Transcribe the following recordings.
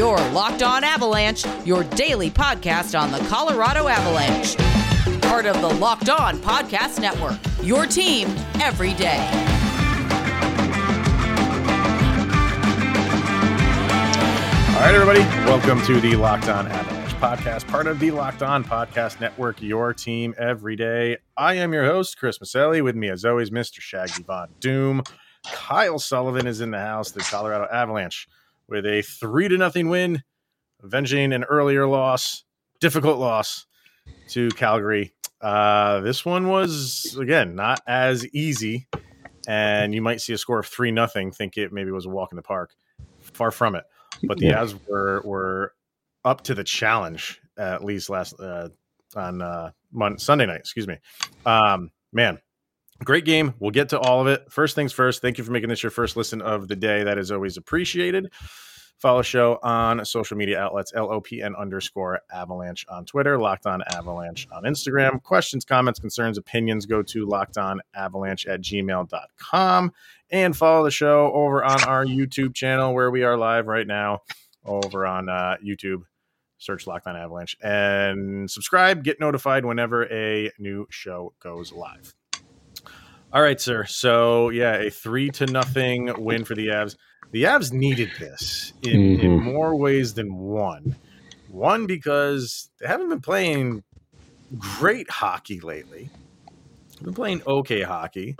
Your Locked On Avalanche, your daily podcast on the Colorado Avalanche. Part of the Locked On Podcast Network. Your team every day. All right, everybody, welcome to the Locked On Avalanche podcast, part of the Locked On Podcast Network, your team every day. I am your host, Chris Maselli. With me, as always, Mr. Shaggy Von Doom. Kyle Sullivan is in the house, the Colorado Avalanche, with a three to nothing win, avenging an earlier loss, difficult loss to Calgary. Uh, this one was again not as easy, and you might see a score of three nothing, think it maybe was a walk in the park. Far from it, but the Yeah. Avs were were up to the challenge at least last uh, on uh, Mon- Sunday night. Excuse me, um, man. Great game. We'll get to all of it. First things first, thank you for making this your first listen of the day. That is always appreciated. Follow show on social media outlets, LOPN underscore avalanche on Twitter, Locked On Avalanche on Instagram. Questions, comments, concerns, opinions, go to locked on avalanche at gmail.com. And follow the show over on our YouTube channel where we are live right now over on uh, YouTube. Search Locked On Avalanche and subscribe, get notified whenever a new show goes live. All right, sir. So yeah, a three to nothing win for the Avs. The Avs needed this in, in Mhm. more ways than one. One because they haven't been playing great hockey lately. They've been playing okay hockey.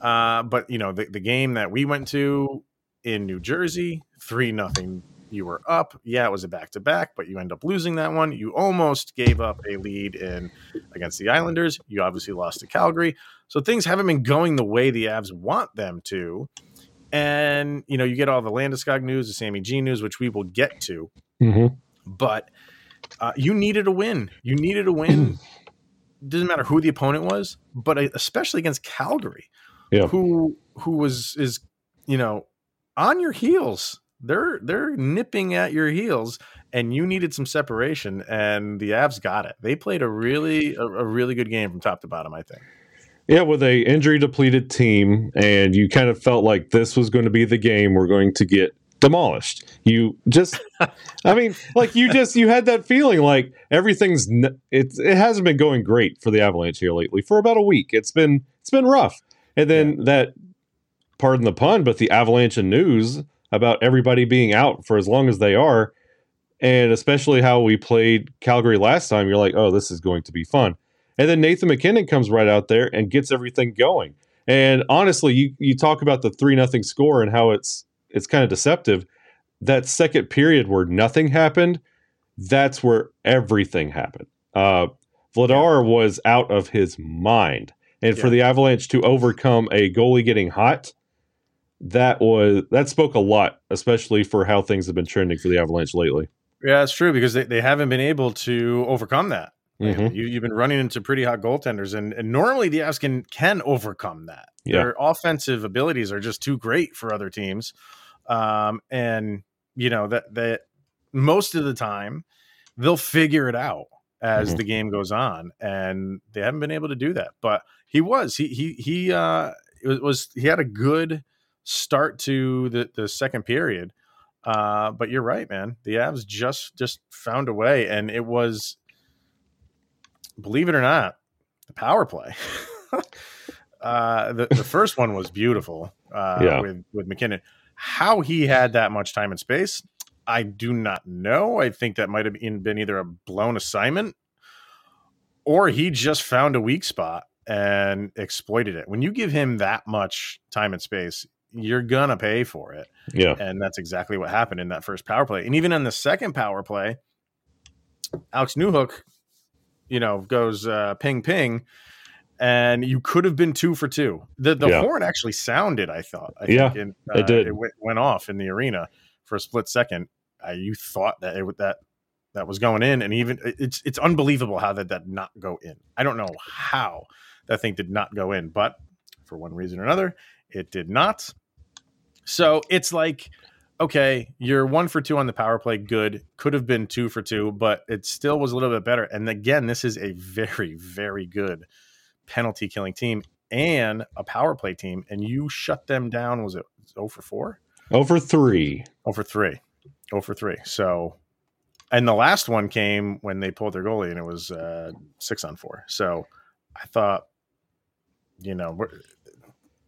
Uh, but you know, the, the game that we went to in New Jersey, three nothing. You were up. Yeah, it was a back to back, but you end up losing that one. You almost gave up a lead in against the Islanders. You obviously lost to Calgary. So things haven't been going the way the Avs want them to. And you know, you get all the Landeskog news, the Sammy G news, which we will get to. Mhm. But uh, you needed a win. You needed a win. Doesn't matter who the opponent was, but especially against Calgary, Yeah. who who was is you know on your heels. They're they're nipping at your heels, and you needed some separation. And the Avs got it. They played a really a, a really good game from top to bottom. I think. Yeah, with a injury depleted team, and you kind of felt like this was going to be the game we're going to get demolished. You just, I mean, like you just you had that feeling like everything's it it hasn't been going great for the Avalanche here lately for about a week. It's been it's been rough, and then that, pardon the pun, but the Avalanche news about everybody being out for as long as they are, and especially how we played Calgary last time. You're like, oh, this is going to be fun. And then Nathan MacKinnon comes right out there and gets everything going. And honestly, you you talk about the three nothing score and how it's it's kind of deceptive. That second period where nothing happened, that's where everything happened. Uh, Vladar was out of his mind, and for the Avalanche to overcome a goalie getting hot, that was that spoke a lot, especially for how things have been trending for the Avalanche lately. Yeah, it's true because they, they haven't been able to overcome that. Mhm. You, you've been running into pretty hot goaltenders, and, and normally the Avs can can overcome that. Yeah. Their offensive abilities are just too great for other teams, um, and you know that that most of the time they'll figure it out as Mhm. the game goes on, and they haven't been able to do that. But he was he he he uh, it was, was he had a good start to the the second period. Uh, but you're right, man. The Avs just just found a way, and it was, believe it or not, the power play. uh, the the first one was beautiful. Uh, Yeah. with with MacKinnon, how he had that much time and space, I do not know. I think that might have been been either a blown assignment, or he just found a weak spot and exploited it. When you give him that much time and space, you're gonna pay for it Yeah, and that's exactly what happened in that first power play. And even in the second power play, Alex Newhook, you know, goes uh, ping ping, and you could have been two for two. The the Yeah. horn actually sounded. I thought. I Yeah, think, and, it did. It went, went off in the arena for a split second. Uh, you thought that it would that that was going in, and even it's it's unbelievable how that did not go in. I don't know how that thing did not go in, but for one reason or another, it did not. So it's like, okay, you're one for two on the power play. Good. Could have been two for two, but it still was a little bit better. And again, this is a very, very good penalty killing team and a power play team. And you shut them down. Was it 0 for 4? over three. 0 for 3. 0 for 3. So, and the last one came when they pulled their goalie and it was uh, 6 on 4. So I thought, you know, where,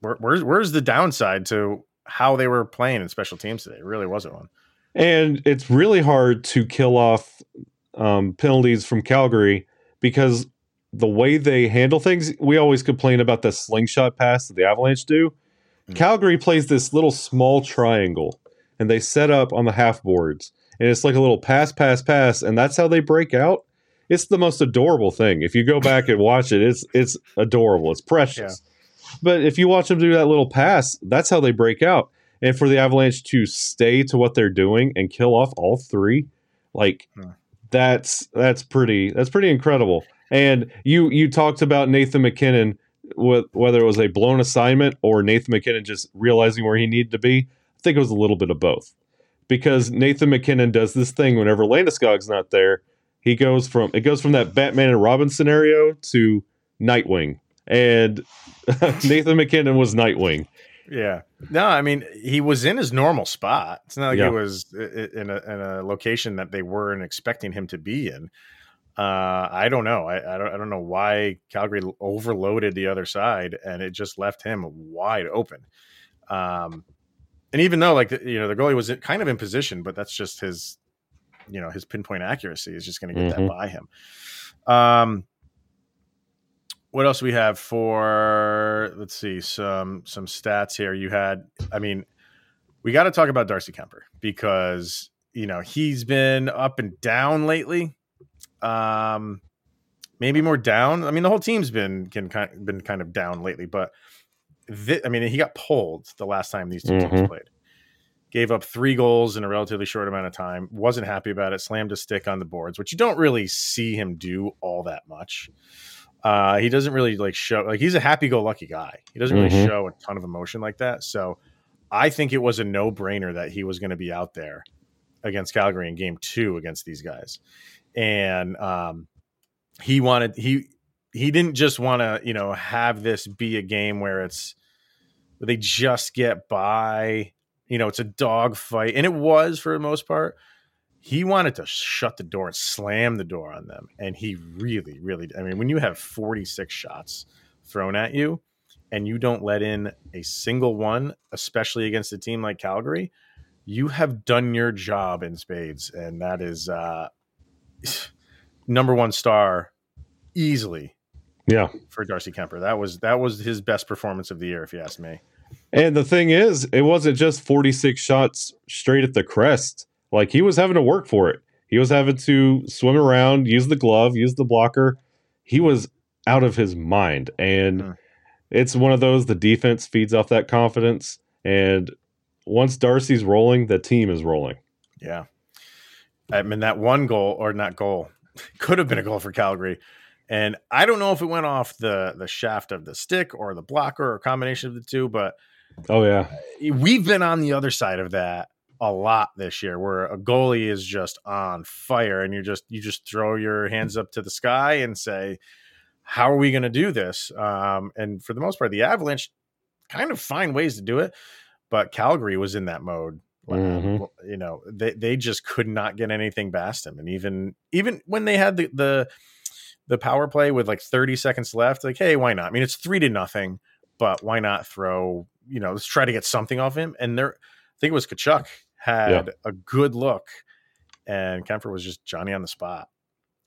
where, where's, where's the downside to how they were playing in special teams today? It really wasn't one. And it's really hard to kill off um, penalties from Calgary because the way they handle things, we always complain about the slingshot pass that the Avalanche do. Mm. Calgary plays this little small triangle and they set up on the half boards. And it's like a little pass, pass, pass, and that's how they break out. It's the most adorable thing. If you go back and watch it, it's it's adorable. It's precious. Yeah. But if you watch them do that little pass, that's how they break out. And for the Avalanche to stay to what they're doing and kill off all three, like hmm. that's that's pretty that's pretty incredible. And you you talked about Nathan MacKinnon, whether it was a blown assignment or Nathan MacKinnon just realizing where he needed to be. I think it was a little bit of both, because Nathan MacKinnon does this thing whenever Landeskog's not there. He goes from it goes from that Batman and Robin scenario to Nightwing, and Nathan MacKinnon was Nightwing. Yeah. No, I mean he was in his normal spot. It's not like yeah. he was in a in a location that they weren't expecting him to be in. Uh, I don't know. I, I, don't. I don't know why Calgary overloaded the other side and it just left him wide open. Um, and even though like you know the goalie was kind of in position, but that's just his, you know, his pinpoint accuracy is just going to get mm-hmm. that by him. Um, what else we have for? Let's see some some stats here. You had, I mean, we got to talk about Darcy Kuemper because you know he's been up and down lately um, maybe more down. I mean, the whole team's been can kind of, been kind of down lately, but th- I mean, he got pulled the last time these 2 mm-hmm. teams played. Gave up three goals in a relatively short amount of time. Wasn't happy about it. Slammed a stick on the boards, which you don't really see him do all that much. Uh, he doesn't really like show like he's a happy-go-lucky guy. He doesn't really mm-hmm. show a ton of emotion like that. So I think it was a no-brainer that he was going to be out there against Calgary in game two against these guys and um, he wanted he he didn't just want to you know have this be a game where it's where they just get by you know it's a dog fight and it was for the most part he wanted to shut the door and slam the door on them and he really really i mean when you have 46 shots thrown at you and you don't let in a single one especially against a team like calgary you have done your job in spades and that is uh number one star easily. Yeah, for Darcy Kuemper, that was that was his best performance of the year, if you ask me. And the thing is, it wasn't just 46 shots straight at the crest. Like he was having to work for it. He was having to swim around, use the glove, use the blocker. He was out of his mind. And mm. it's one of those the defense feeds off that confidence. And once Darcy's rolling, the team is rolling. Yeah. I mean, that one goal or not goal could have been a goal for Calgary. And I don't know if it went off the the shaft of the stick or the blocker or a combination of the two, but oh yeah, we've been on the other side of that a lot this year, where a goalie is just on fire, and you just you just throw your hands up to the sky and say, "How are we going to do this?" Um, and for the most part, the Avalanche kind of find ways to do it, but Calgary was in that mode Mm-hmm. You know, they they just could not get anything past him, and even even when they had the the the power play with like 30 seconds left, like, hey, why not? I mean, it's three to nothing, but why not throw? You know, let's try to get something off him. And there, I think it was Tkachuk had yeah. a good look, and Kuemper was just Johnny on the spot.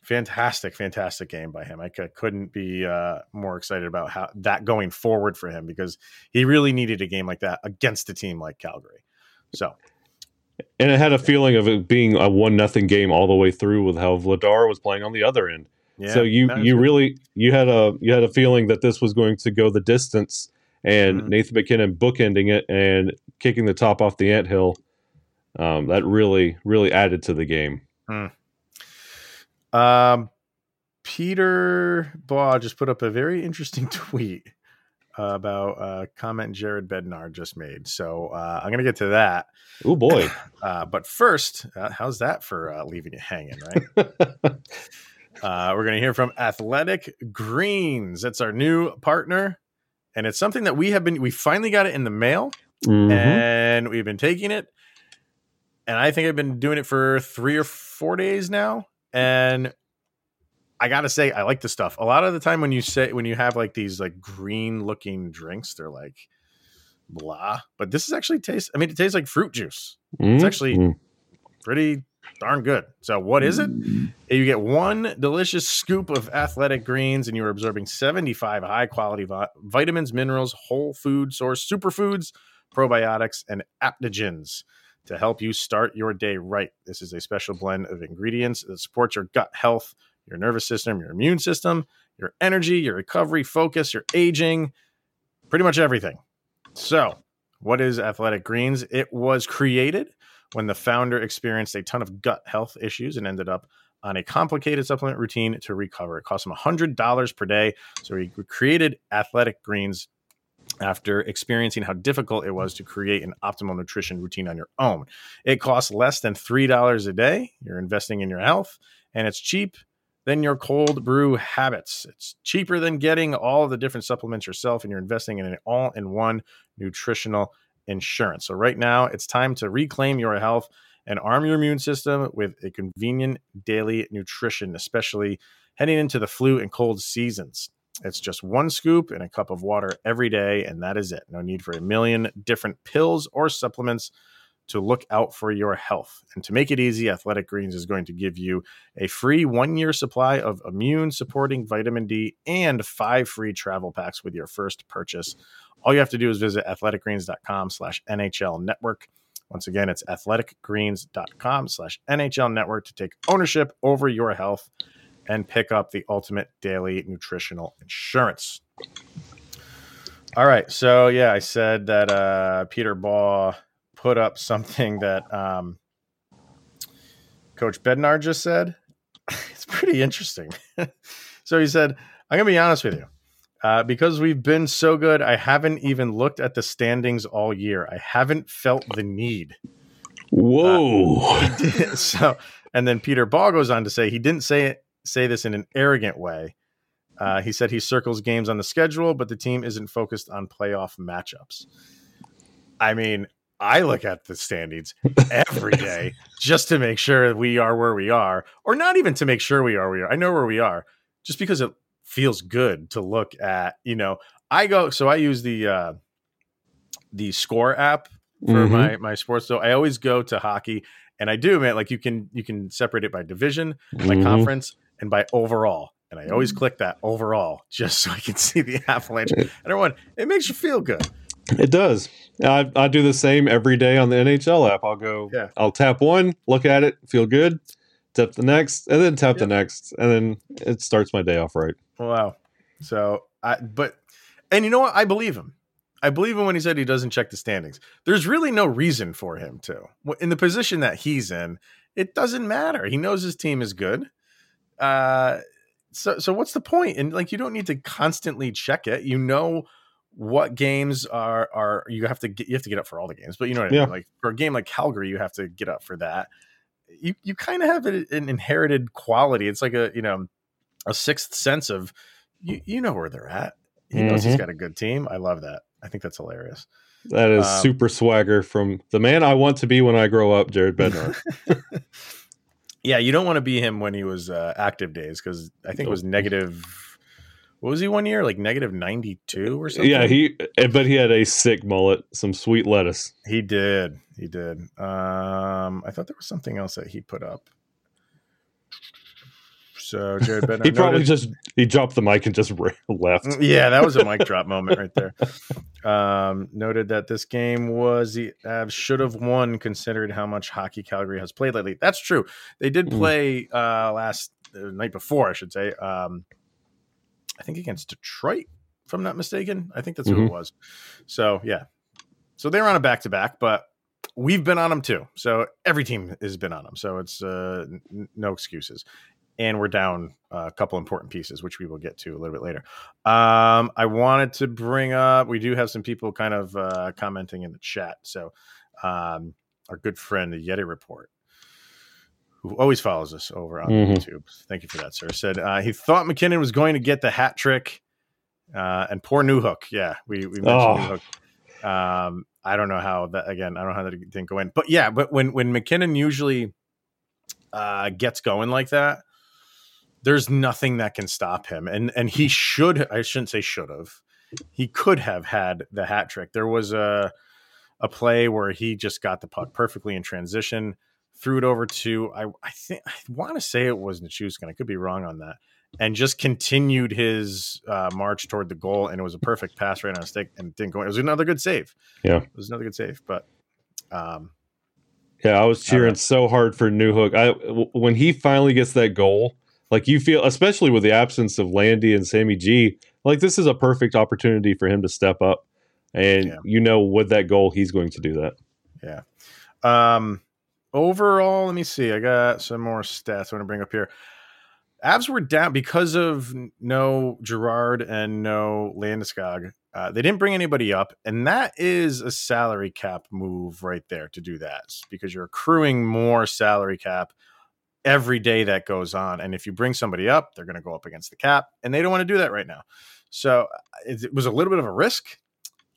Fantastic, fantastic game by him. I c- couldn't be uh, more excited about how that going forward for him because he really needed a game like that against a team like Calgary. So, and it had a feeling of it being a one nothing game all the way through with how Vladar was playing on the other end. Yeah, so you you really you had a you had a feeling that this was going to go the distance, and mm-hmm. Nathan MacKinnon bookending it and kicking the top off the ant hill. Um, that really really added to the game. Mm. Um, Peter Baugh just put up a very interesting tweet uh, about a comment Jared Bednar just made. So uh, I'm going to get to that. Oh boy! Uh, but first, uh, how's that for uh, leaving you hanging? Right. Uh, we're going to hear from Athletic Greens. It's our new partner, and it's something that we have been. We finally got it in the mail, mm-hmm. and we've been taking it. And I think I've been doing it for three or four days now. And I gotta say, I like the stuff. A lot of the time when you say when you have like these like green looking drinks, they're like blah. But this is actually tastes. I mean, it tastes like fruit juice. It's actually Mm. pretty darn good. So what is it? You get one delicious scoop of athletic greens, and you're absorbing 75 high quality vi- vitamins, minerals, whole food source superfoods, probiotics, and adaptogens to help you start your day right. This is a special blend of ingredients that supports your gut health, your nervous system, your immune system, your energy, your recovery, focus, your aging, pretty much everything. So, what is Athletic Greens? It was created when the founder experienced a ton of gut health issues and ended up on a complicated supplement routine to recover. It cost him $100 per day. So he created Athletic Greens after experiencing how difficult it was to create an optimal nutrition routine on your own. It costs less than $3 a day. You're investing in your health, and it's cheap than your cold brew habits. It's cheaper than getting all the different supplements yourself, and you're investing in an all in one nutritional insurance. So, right now, it's time to reclaim your health and arm your immune system with a convenient daily nutrition, especially heading into the flu and cold seasons. It's just one scoop in a cup of water every day, and that is it. No need for a million different pills or supplements to look out for your health. And to make it easy, Athletic Greens is going to give you a free one year supply of immune supporting vitamin D and five free travel packs with your first purchase. All you have to do is visit athleticgreens.com slash NHL network. Once again, it's athleticgreens.com slash NHL network to take ownership over your health and pick up the ultimate daily nutritional insurance. All right. So, yeah, I said that uh, Peter Baugh put up something that um, Coach Bednar just said. It's pretty interesting. so he said, I'm going to be honest with you. Uh, because we've been so good, I haven't even looked at the standings all year. I haven't felt the need. Whoa. so, and then Peter Baugh goes on to say he didn't say it, say this in an arrogant way. Uh, he said he circles games on the schedule, but the team isn't focused on playoff matchups. I mean, I look at the standings every day just to make sure we are where we are, or not even to make sure we are where we are. I know where we are just because it feels good to look at. You know, I go so I use the uh, the score app for Mhm. my my sports. So I always go to hockey, and I do man. Like you can you can separate it by division, by Mhm. conference, and by overall. And I always mm. click that overall just so I can see the avalanche. And everyone, it makes you feel good. It does. I, I do the same every day on the NHL app. I'll go, Yeah. I'll tap one, look at it, feel good, tap the next, and then tap the next, and then it starts my day off right. Wow. So I but and you know what? I believe him. I believe him when he said he doesn't check the standings. There's really no reason for him to. In the position that he's in, it doesn't matter. He knows his team is good. Uh so so what's the point? And like you don't need to constantly check it. You know what games are are you have to get you have to get up for all the games, but you know what I Yeah. mean? Like for a game like Calgary, you have to get up for that. You you kind of have an inherited quality. It's like a you know a sixth sense of you, you know where they're at. He knows he's got a good team. I love that. I think that's hilarious. That is Um, super swagger from the man I want to be when I grow up, Jared Bednar. yeah, you don't want to be him when he was uh, active days because I think it was negative. What was he one year? Like negative ninety two or something. yeah, he, eh, but he had a sick mullet, some sweet lettuce. he did. He did. Um, I thought there was something else that he put up. So Jared Bednar He probably just he dropped the mic and just left. Yeah, that was a mic drop moment right there. Um, noted that this game was the Avs should have won, considered how much hockey Calgary has played lately. That's true. They did Mm. play uh, last the night before, I should say. Um, I think against Detroit, if I'm not mistaken. I think that's who it was. So yeah, so they were on a back to back, but we've been on them too. So every team has been on them. So it's uh, n- no excuses. And we're down a couple important pieces, which we will get to a little bit later. Um, I wanted to bring up. We do have some people kind of uh, commenting in the chat. So um, our good friend, the Yeti Report, who always follows us over on Mhm. YouTube. Thank you for that, sir. Said uh, he thought MacKinnon was going to get the hat trick, uh, and poor Newhook. Yeah, we we mentioned Oh. Newhook. Um, I don't know how that again. I don't know how that didn't go in, but yeah. But when when MacKinnon usually uh, gets going like that, there's nothing that can stop him. And and he should. I shouldn't say should have. He could have had the hat trick. There was a a play where he just got the puck perfectly in transition, threw it over to I I think I want to say it was Nichushkin. I could be wrong on that and just continued his uh, march toward the goal. And it was a perfect pass right on a stick and didn't go in. It was another good save. Yeah. It was another good save. But um, yeah, I was cheering I so hard for Newhook. I w- when he finally gets that goal, like you feel, especially with the absence of Landy and Sammy G, like this is a perfect opportunity for him to step up. And yeah. you know, with that goal, he's going to do that. Yeah. Um, overall, let me see. I got some more stats I want to bring up here. Abs were down because of no Girard and no Landeskog. Uh, they didn't bring anybody up, and that is a salary cap move right there to do that because you're accruing more salary cap every day that goes on. And if you bring somebody up, they're going to go up against the cap, and they don't want to do that right now. So uh, it, it was a little bit of a risk,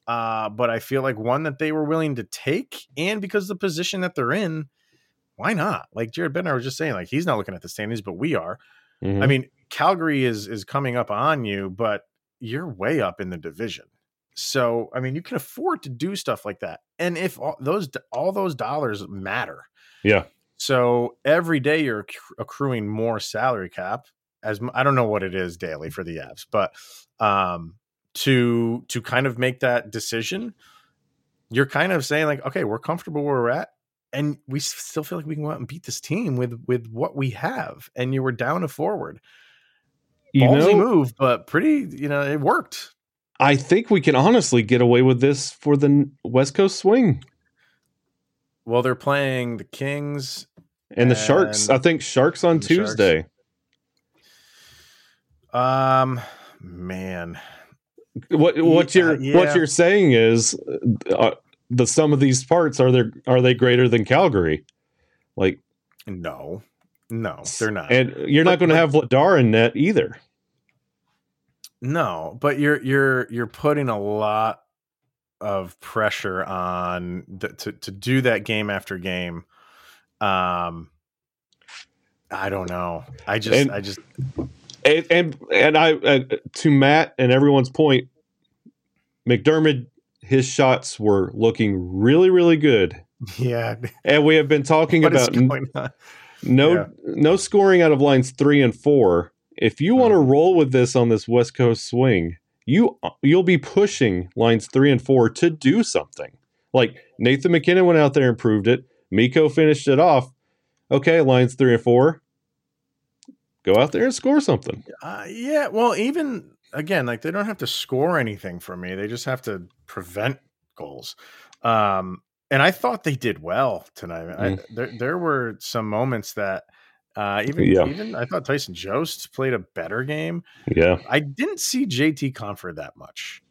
uh, but I feel like one that they were willing to take, and because the position that they're in, why not? Like Jared Bednar was just saying, like he's not looking at the standings, but we are. Mm-hmm. I mean, Calgary is is coming up on you, but you're way up in the division. So, I mean, you can afford to do stuff like that. And if all those all those dollars matter. Yeah. So, every day you're accruing more salary cap as I don't know what it is daily for the Avs, but um to to kind of make that decision, you're kind of saying like, okay, we're comfortable where we're at and we still feel like we can go out and beat this team with with what we have. And you were down a forward. You Ballsy know, move, but pretty. You know, it worked. I think we can honestly get away with this for the West Coast swing. Well, they're playing the Kings and, and the Sharks. I think Sharks on Tuesday. Sharks. Um, man, what what you're uh, yeah. what you're saying is uh, the sum of these parts are there are they greater than Calgary? Like no. No, they're not. And you're but, not going to have Vladar in net either. No, but you're you're you're putting a lot of pressure on the, to to do that game after game. Um I don't know. I just and, I just and and, and I uh, to Matt and everyone's point MacDermid, his shots were looking really, really good. Yeah. And we have been talking about no yeah. no scoring out of lines three and four. If you want to mm-hmm. roll with this on this West Coast swing, you you'll be pushing lines three and four to do something. Like Nathan MacKinnon went out there and proved it. Mikko finished it off. Okay, lines three and four. Go out there and score something. Uh, yeah, well, even again, like they don't have to score anything for me. They just have to prevent goals. Um, and I thought they did well tonight. Mm. I, there, there were some moments that uh, even yeah. even I thought Tyson Jost played a better game. Yeah, I didn't see JT Compher that much.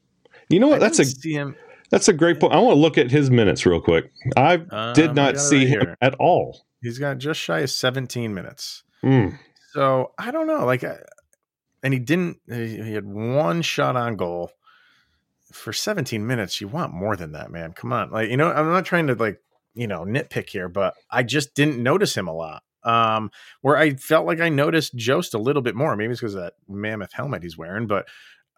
You know what? I that's a. That's a great point. I want to look at his minutes real quick. I um, did not see right him at all. He's got just shy of 17 minutes. Mm. So I don't know. Like and he didn't. He had one shot on goal for 17 minutes. You want more than that, man. Come on, like you know, I'm not trying to like you know nitpick here, but I just didn't notice him a lot. Um, where I felt like I noticed Jost a little bit more. Maybe it's because of that mammoth helmet he's wearing, but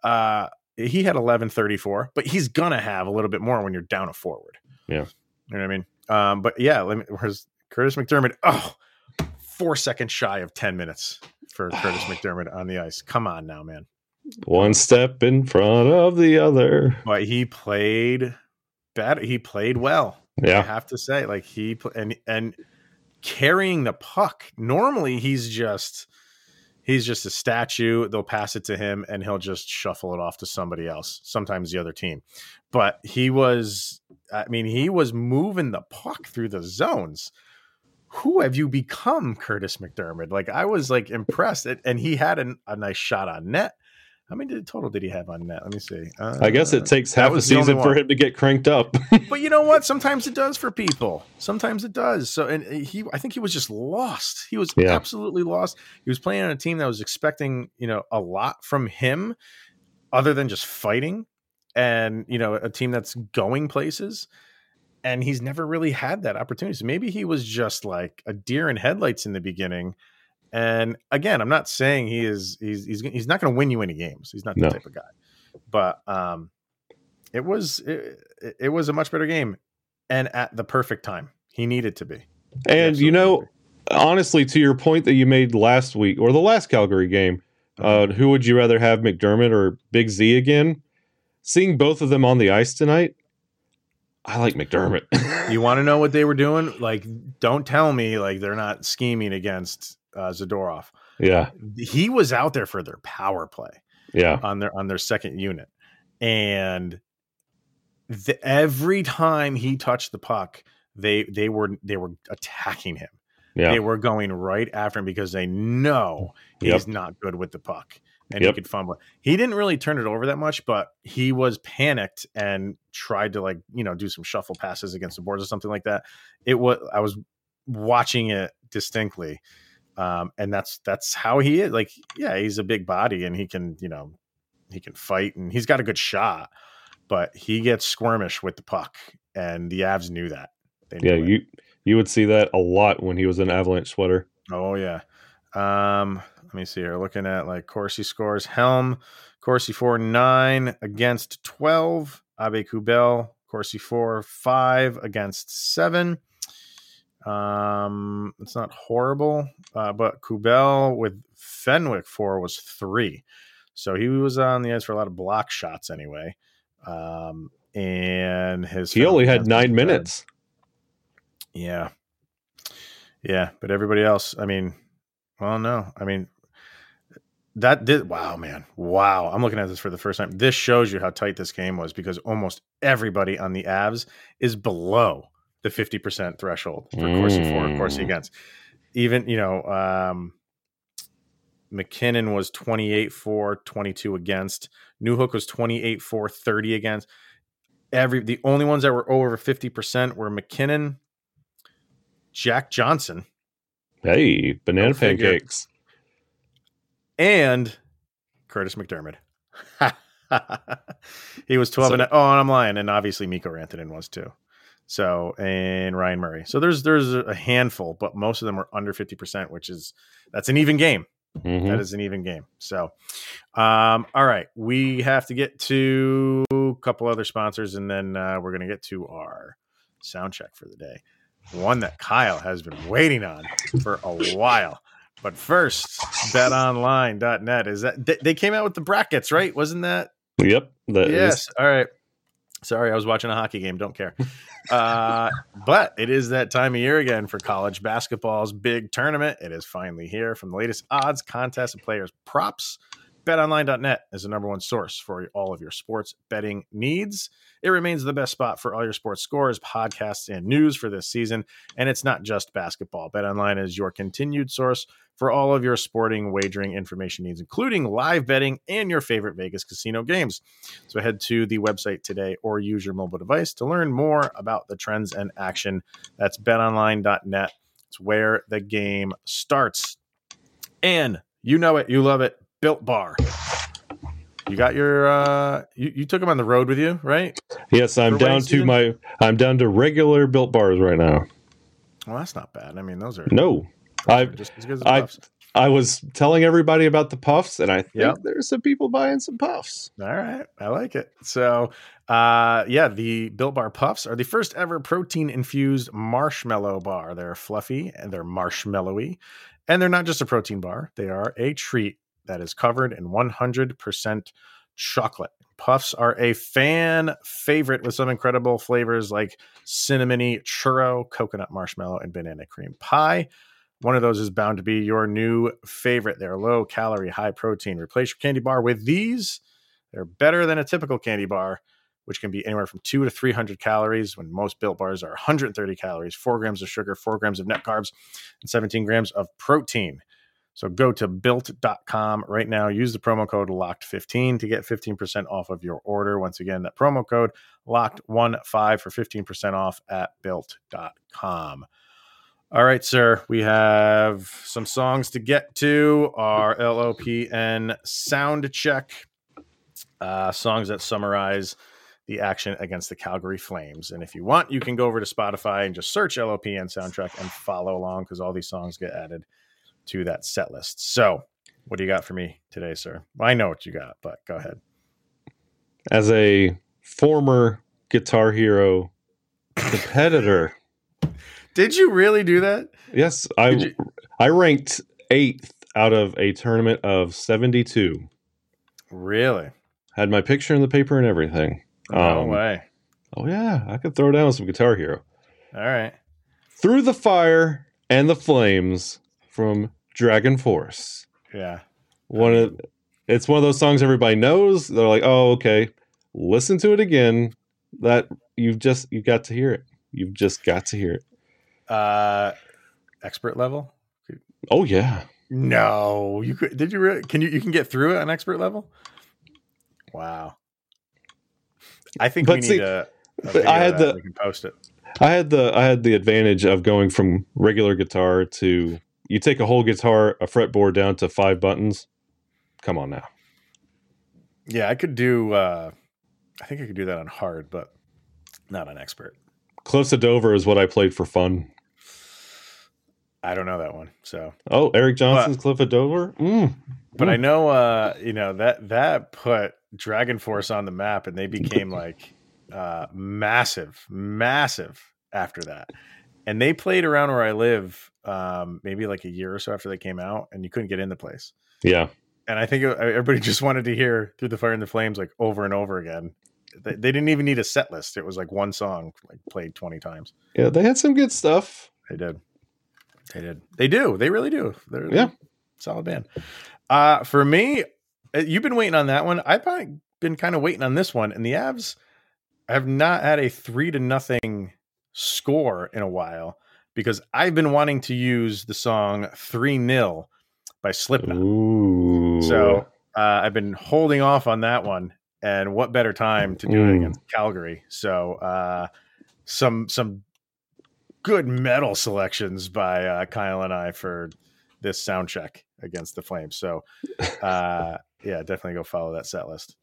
uh, he had 1134, but he's gonna have a little bit more when you're down a forward. Yeah, you know what I mean. Um, but yeah, let me. Where's Kurtis MacDermid? Oh, four seconds shy of 10 minutes for Kurtis MacDermid on the ice. Come on now, man. One step in front of the other. But he played bad. He played well. Yeah. I have to say, like he and and carrying the puck. Normally he's just he's just a statue. They'll pass it to him and he'll just shuffle it off to somebody else, sometimes the other team. But he was I mean, he was moving the puck through the zones who have you become, Kurtis MacDermid? Like I was like impressed, and he had an, a nice shot on net. How many did, total did he have on that? Let me see. Uh, I guess it takes half a season for him to get cranked up. but you know what? Sometimes it does for people. Sometimes it does. So, and he, I think he was just lost. He was yeah. absolutely lost. He was playing on a team that was expecting, you know, a lot from him, other than just fighting, and you know, a team that's going places. and he's never really had that opportunity. So maybe he was just like a deer in headlights in the beginning. And again, I'm not saying he is he's he's, he's not going to win you any games. He's not the No. type of guy. But um it was it, it was a much better game and at the perfect time. He needed to be. And you know, honestly, to your point that you made last week or the last Calgary game, uh, who would you rather have, MacDermid or Big Z again? Seeing both of them on the ice tonight, I like MacDermid. You want to know what they were doing? Like, don't tell me like they're not scheming against uh, Zadorov. yeah, He was out there for their power play. yeah, on their on their second unit, and the, every time he touched the puck, they they were they were attacking him. yeah. They were going right after him because they know he's Yep. not good with the puck and Yep. he could fumble. He didn't really turn it over that much, but he was panicked and tried to like you know do some shuffle passes against the boards or something like that. It was I was watching it distinctly. Um, and that's that's how he is. Like, yeah, he's a big body and he can, you know, he can fight and he's got a good shot, but he gets squirmish with the puck, and the Avs knew that. They yeah, it. you you would see that a lot when he was an Avalanche sweater. Oh yeah. Um, let me see here. Looking at like Corsi scores. Helm, Corsi four nine against twelve. Aubé-Kubel, Corsi four five against seven. Um, it's not horrible, uh, but Kubel with Fenwick four was three, so he was on the ice for a lot of block shots anyway. Um, and his He only had nine was bad. minutes. Yeah. Yeah, but everybody else, I mean, well, no. I mean, that did wow, man. Wow. I'm looking at this for the first time. This shows you how tight this game was because almost everybody on the Avs is below the 50% threshold for Corsi for and Corsi Mm. against. Even, you know, um MacKinnon was 28 for 22 against. Newhook was 28 for 30 against. Every the only ones that were over 50% were MacKinnon, Jack Johnson, Hey, banana pancakes. and Kurtis MacDermid. he was 12 and oh, and I'm lying. And obviously Mikko Rantanen was too. So and Ryan Murray. So there's there's a handful, but most of them are under 50%, which is that's an even game. Mhm. That is an even game. So, um, all right, we have to get to a couple other sponsors, and then uh, we're going to get to our sound check for the day. One that Kyle has been waiting on for a while. But first, betonline.net is that they, they came out with the brackets, right? Wasn't that Yep. That is- yes. All right. Sorry, I was watching a hockey game. Don't care. Uh, but it is that time of year again for college basketball's big tournament. It is finally here. From the latest odds, contests, and players' props, betonline.net is the number one source for all of your sports betting needs. It remains the best spot for all your sports scores, podcasts, and news for this season. And it's not just basketball. BetOnline is your continued source for all of your sporting wagering information needs, including live betting and your favorite Vegas casino games. So head to the website today or use your mobile device to learn more about the trends and action. That's betonline.net. It's where the game starts. And you know it, you love it. Built Bar. You got your uh you, you took them on the road with you, right? Yes, I'm For down to season? my I'm down to regular built bars right now. Well, that's not bad. I mean, those are No. I- are just as good as the I- puffs. I was telling everybody about the puffs, and I think Yep. there's some people buying some puffs. All right, I like it. So, uh, yeah, the Built Bar Puffs are the first ever protein infused marshmallow bar. They're fluffy and they're marshmallowy, and they're not just a protein bar; they are a treat that is covered in 100% chocolate. Puffs are a fan favorite with some incredible flavors like cinnamony churro, coconut marshmallow, and banana cream pie. One of those is bound to be your new favorite. They're low calorie, high protein. Replace your candy bar with these. They're better than a typical candy bar, which can be anywhere from two to 300 calories when most built bars are 130 calories, four grams of sugar, four grams of net carbs, and 17 grams of protein. So go to built.com right now. Use the promo code locked15 to get 15% off of your order. Once again, that promo code locked15 for 15% off at built.com. All right, sir. We have some songs to get to. Our LOPN sound check. Uh, songs that summarize the action against the Calgary Flames. And if you want, you can go over to Spotify and just search LOPN soundtrack and follow along because all these songs get added to that set list. So, what do you got for me today, sir? I know what you got, but go ahead. As a former Guitar Hero competitor, did you really do that? Yes, I you- I ranked eighth out of a tournament of seventy two. Really? Had my picture in the paper and everything. No Um, way. Oh yeah, I could throw down some Guitar Hero. All right. Through the fire and the flames from DragonForce. Yeah. One of it's one of those songs everybody knows. They're like, oh, okay. Listen to it again. That you've just you got to hear it. You've just got to hear it. Uh, expert level? Oh yeah. No, you could. Did you really? Can you? You can get through it on expert level? Wow. I think But we see, need a. a I had the- We can post it. I had the I had the advantage of going from regular guitar to you take a whole guitar, a fretboard down to five buttons. Come on now. Yeah, I could do. uh I think I could do that on hard, but not on expert. Cliffs of Dover is what I played for fun. I don't know that one. So, Oh, Eric Johnson's Cliff of Dover. Mm. but I Mm. know, uh, you know that that put DragonForce on the map, and they became like uh massive, massive after that. And they played around where I live, um, maybe like a year or so after they came out, and you couldn't get in the place. Yeah. And I think it- everybody just wanted to hear "Through the Fire and the Flames" like over and over again. They, they didn't even need a set list; it was like one song, like played twenty times. Yeah, they had some good stuff. They did. They did. They do. They really do. They're, Yeah. solid band. Uh, for me, uh, you've been waiting on that one. I've been- been kind of waiting on this one, and the Avs have not had a three to nothing score in a while because I've been wanting to use the song Three Nil by Slipknot. Ooh. So uh, I've been holding off on that one, and what better time to do it Mm. against Calgary? So uh, some some good metal selections by uh, Kyle and I for this sound check against the Flames. So uh, yeah, definitely go follow that set list.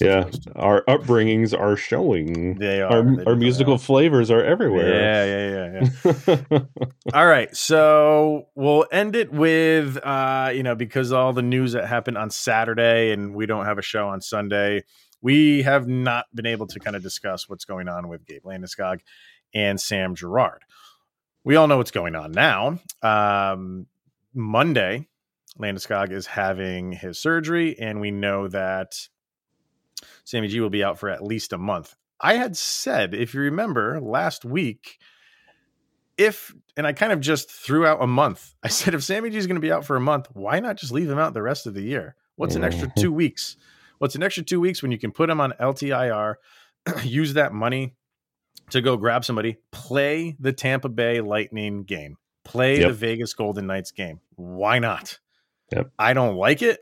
Yeah, to those two. our upbringings are showing. They are Our, They our musical flavors are everywhere. Yeah, yeah, yeah, yeah. All right, so we'll end it with uh, you know, because all the news that happened on Saturday and we don't have a show on Sunday, we have not been able to kind of discuss what's going on with Gabe Landeskog and Sam Girard. We all know what's going on now. Um, Monday, Landeskog is having his surgery, and we know that Sammy G will be out for at least a month. I had said, if you remember last week, if and I kind of just threw out a month. I said if Sammy G is going to be out for a month, why not just leave him out the rest of the year? What's an extra Mhm. two weeks? What's an extra two weeks when you can put him on LTIR, use that money to go grab somebody, play the Tampa Bay Lightning game, play Yep. the Vegas Golden Knights game. Why not? Yep. I don't like it,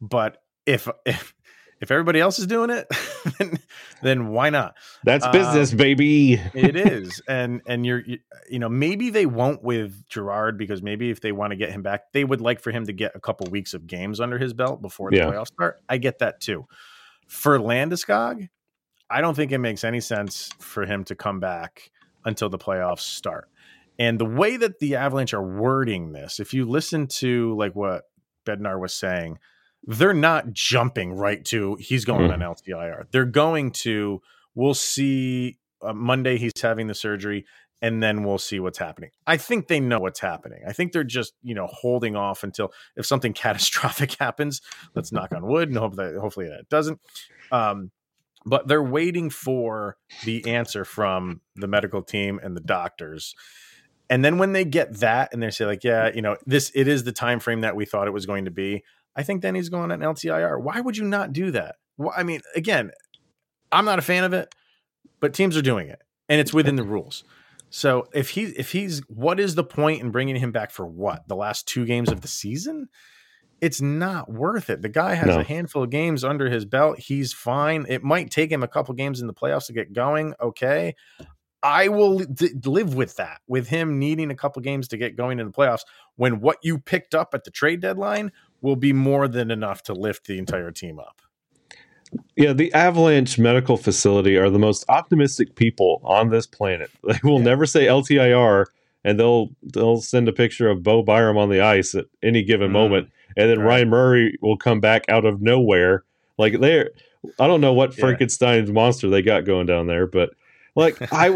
but if if if everybody else is doing it, then, then why not? That's Um, business, baby. it is and and you're you, you know maybe they won't with girard because maybe if they want to get him back they would like for him to get a couple weeks of games under his belt before the Yeah. playoffs start i get that too for landeskog i don't think it makes any sense for him to come back until the playoffs start and the way that the avalanche are wording this if you listen to like what bednar was saying they're not jumping right to he's going Mm. on ltir they're going to we'll see uh, Monday he's having the surgery and then we'll see what's happening. I think they know what's happening. I think they're just, you know, holding off until if something catastrophic happens, let's knock on wood and hope that hopefully that doesn't. Um, but they're waiting for the answer from the medical team and the doctors. And then when they get that and they say like, yeah, you know, this it is the time frame that we thought it was going to be. I think then he's going on LTIR. Why would you not do that? Well, I mean, again, I'm not a fan of it, but teams are doing it, and it's within the rules. So if he if he's what is the point in bringing him back for what the last two games of the season? It's not worth it. The guy has No. a handful of games under his belt. He's fine. It might take him a couple games in the playoffs to get going. Okay. I will d- live with that, with him needing a couple games to get going in the playoffs when what you picked up at the trade deadline will be more than enough to lift the entire team up. Yeah, the Avalanche Medical Facility are the most optimistic people on this planet. They will Yeah. never say LTIR, and they'll they'll send a picture of Bo Byram on the ice at any given Mm, moment, and then right. Ryan Murray will come back out of nowhere. Like they're, I don't know what Yeah. Frankenstein's monster they got going down there, but like I,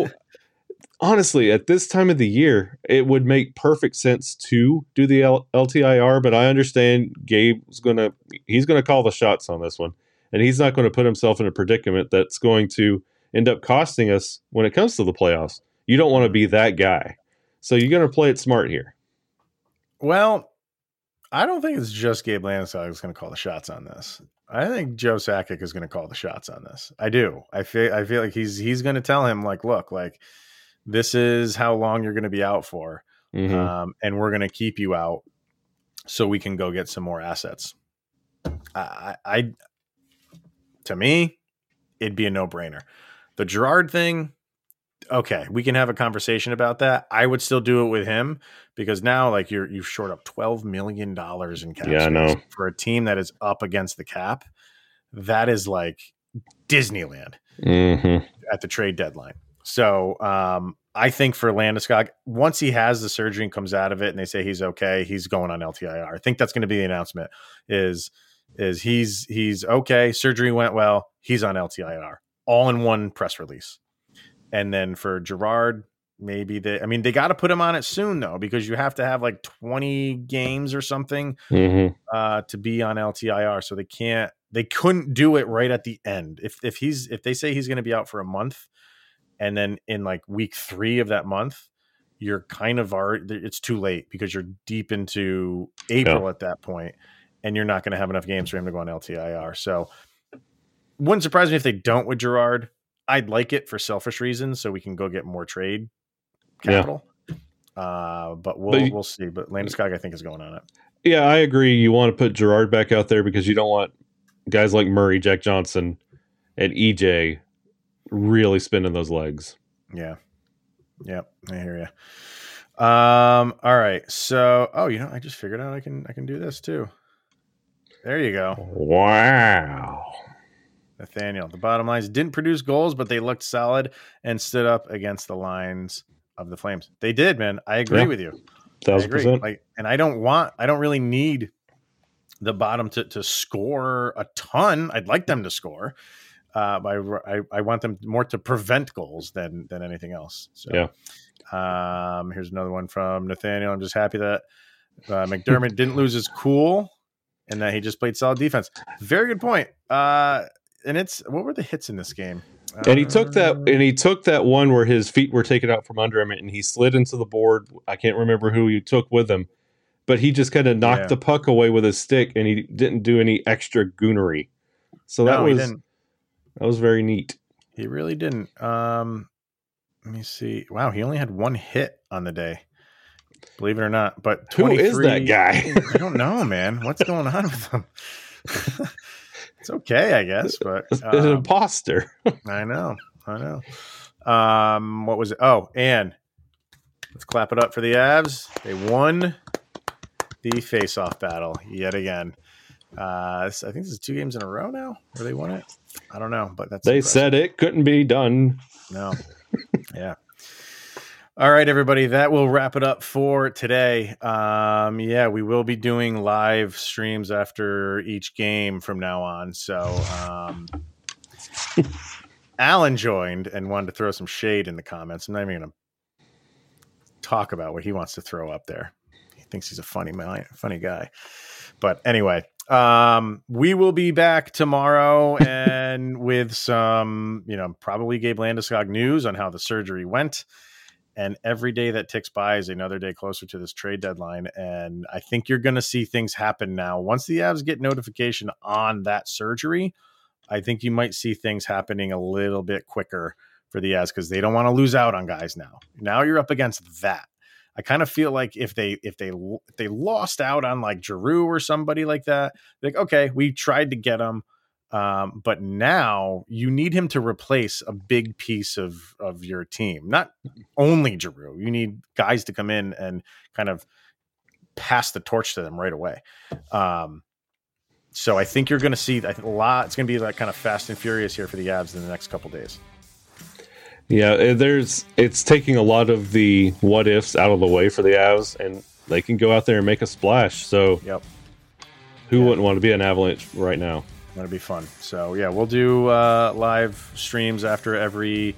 honestly, at this time of the year, it would make perfect sense to do the L- LTIR. But I understand Gabe's gonna he's gonna call the shots on this one, and he's not going to put himself in a predicament that's going to end up costing us when it comes to the playoffs. You don't want to be that guy, so you're going to play it smart here. Well, I don't think it's just Gabe Landeskog that's going to call the shots on this. I think Joe Sakic is going to call the shots on this. I do. I feel. I feel like he's he's going to tell him like, look, like this is how long you're going to be out for, Mhm. um, and we're going to keep you out so we can go get some more assets. I, I, I to me, it'd be a no brainer. The Girard thing, okay, we can have a conversation about that. I would still do it with him because now, like, you're you've short up twelve million dollars in cap. Yeah, I know. for a team that is up against the cap. That is like Disneyland Mhm. at the trade deadline. So um, I think for Landeskog, once he has the surgery and comes out of it, and they say he's okay, he's going on LTIR. I think that's going to be the announcement. Is is he's he's okay? Surgery went well. He's on LTIR, all in one press release. And then for Girard, maybe they. I mean, they got to put him on it soon though, because you have to have like twenty games or something Mhm. uh, to be on LTIR, so they can't. They couldn't do it right at the end. If if he's if they say he's going to be out for a month, and then in like week three of that month, you're kind of already. It's too late because you're deep into April at that point, and you're not going to have enough games for him to go on LTIR. So, wouldn't surprise me if they don't with Girard. I'd like it for selfish reasons, so we can go get more trade Yeah. capital. Uh, but we'll But you- we'll see. But Landeskog, I think, is going on it. Yeah, I agree. You want to put Girard back out there because you don't want guys like Murray, Jack Johnson, and EJ really spinning those legs. Yeah. Yep. I hear you. Um, all right. So, oh, you know, I just figured out I can I can do this too. There you go. Wow. Nathaniel. The bottom lines didn't produce goals, but they looked solid and stood up against the lines of the Flames. They did, man. I agree Yeah. with you. I Thousand agree. percent. Like, and I don't want I don't really need the bottom to to score a ton. I'd like them to score. Uh, I, I want them more to prevent goals than than anything else. So, Yeah. Um, here's another one from Nathaniel. I'm just happy that uh, MacDermid didn't lose his cool and that he just played solid defense. Very good point. Uh, and it's what were the hits in this game? And he took that Uh, and he took that one where his feet were taken out from under him and he slid into the board. I can't remember who he took with him, but he just kind of knocked Yeah. the puck away with his stick and he didn't do any extra goonery. So that no, was. That was very neat. He really didn't. Um, let me see. Wow, he only had one hit on the day. Believe it or not, but Who is that guy? I don't know, man. What's going on with him? it's okay, I guess, but An um, imposter. I know, I know. Um, what was it? Oh, and let's clap it up for the Avs. They won the face-off battle yet again. Uh, I think this is two games in a row now where they won it. I don't know, but that's They impressive. said it couldn't be done. No. yeah. All right, everybody. That will wrap it up for today. Um, yeah, we will be doing live streams after each game from now on. So, um, Alan joined and wanted to throw some shade in the comments. I'm not even going to talk about what he wants to throw up there. He thinks he's a funny funny guy. But anyway, um, we will be back tomorrow and with some, you know, probably Gabe Landeskog news on how the surgery went. And every day that ticks by is another day closer to this trade deadline. And I think you're going to see things happen now. Once the Avs get notification on that surgery, I think you might see things happening a little bit quicker for the Avs because they don't want to lose out on guys now. Now you're up against that. I kind of feel like if they if they if they lost out on like Giroux or somebody like that, like okay, we tried to get him, um, but now you need him to replace a big piece of of your team. Not only Giroux, you need guys to come in and kind of pass the torch to them right away. Um, so I think you're going to see a lot. It's going to be like kind of fast and furious here for the Avs in the next couple days. Yeah, eh, there's it's taking a lot of the what ifs out of the way for the Avs, and they can go out there and make a splash. So, yep, who yeah. wouldn't want to be an Avalanche right now? That'll be fun. So yeah, we'll do uh, live streams after every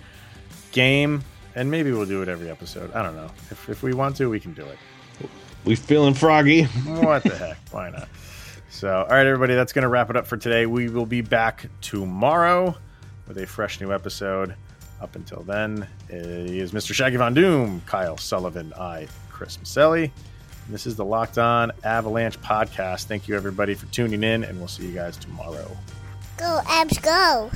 game, and maybe we'll do it every episode. I don't know. If if we want to, we can do it. We feeling froggy? what the heck? Why not? So, all right, everybody, that's going to wrap it up for today. We will be back tomorrow with a fresh new episode. Up until then, eh, he is Mr. Shaggy Von Doom, Kyle Sullivan, I, Chris Maselli. This is the Locked On Avalanche podcast. Thank you, everybody, for tuning in, and we'll see you guys tomorrow. Go, Avs, go.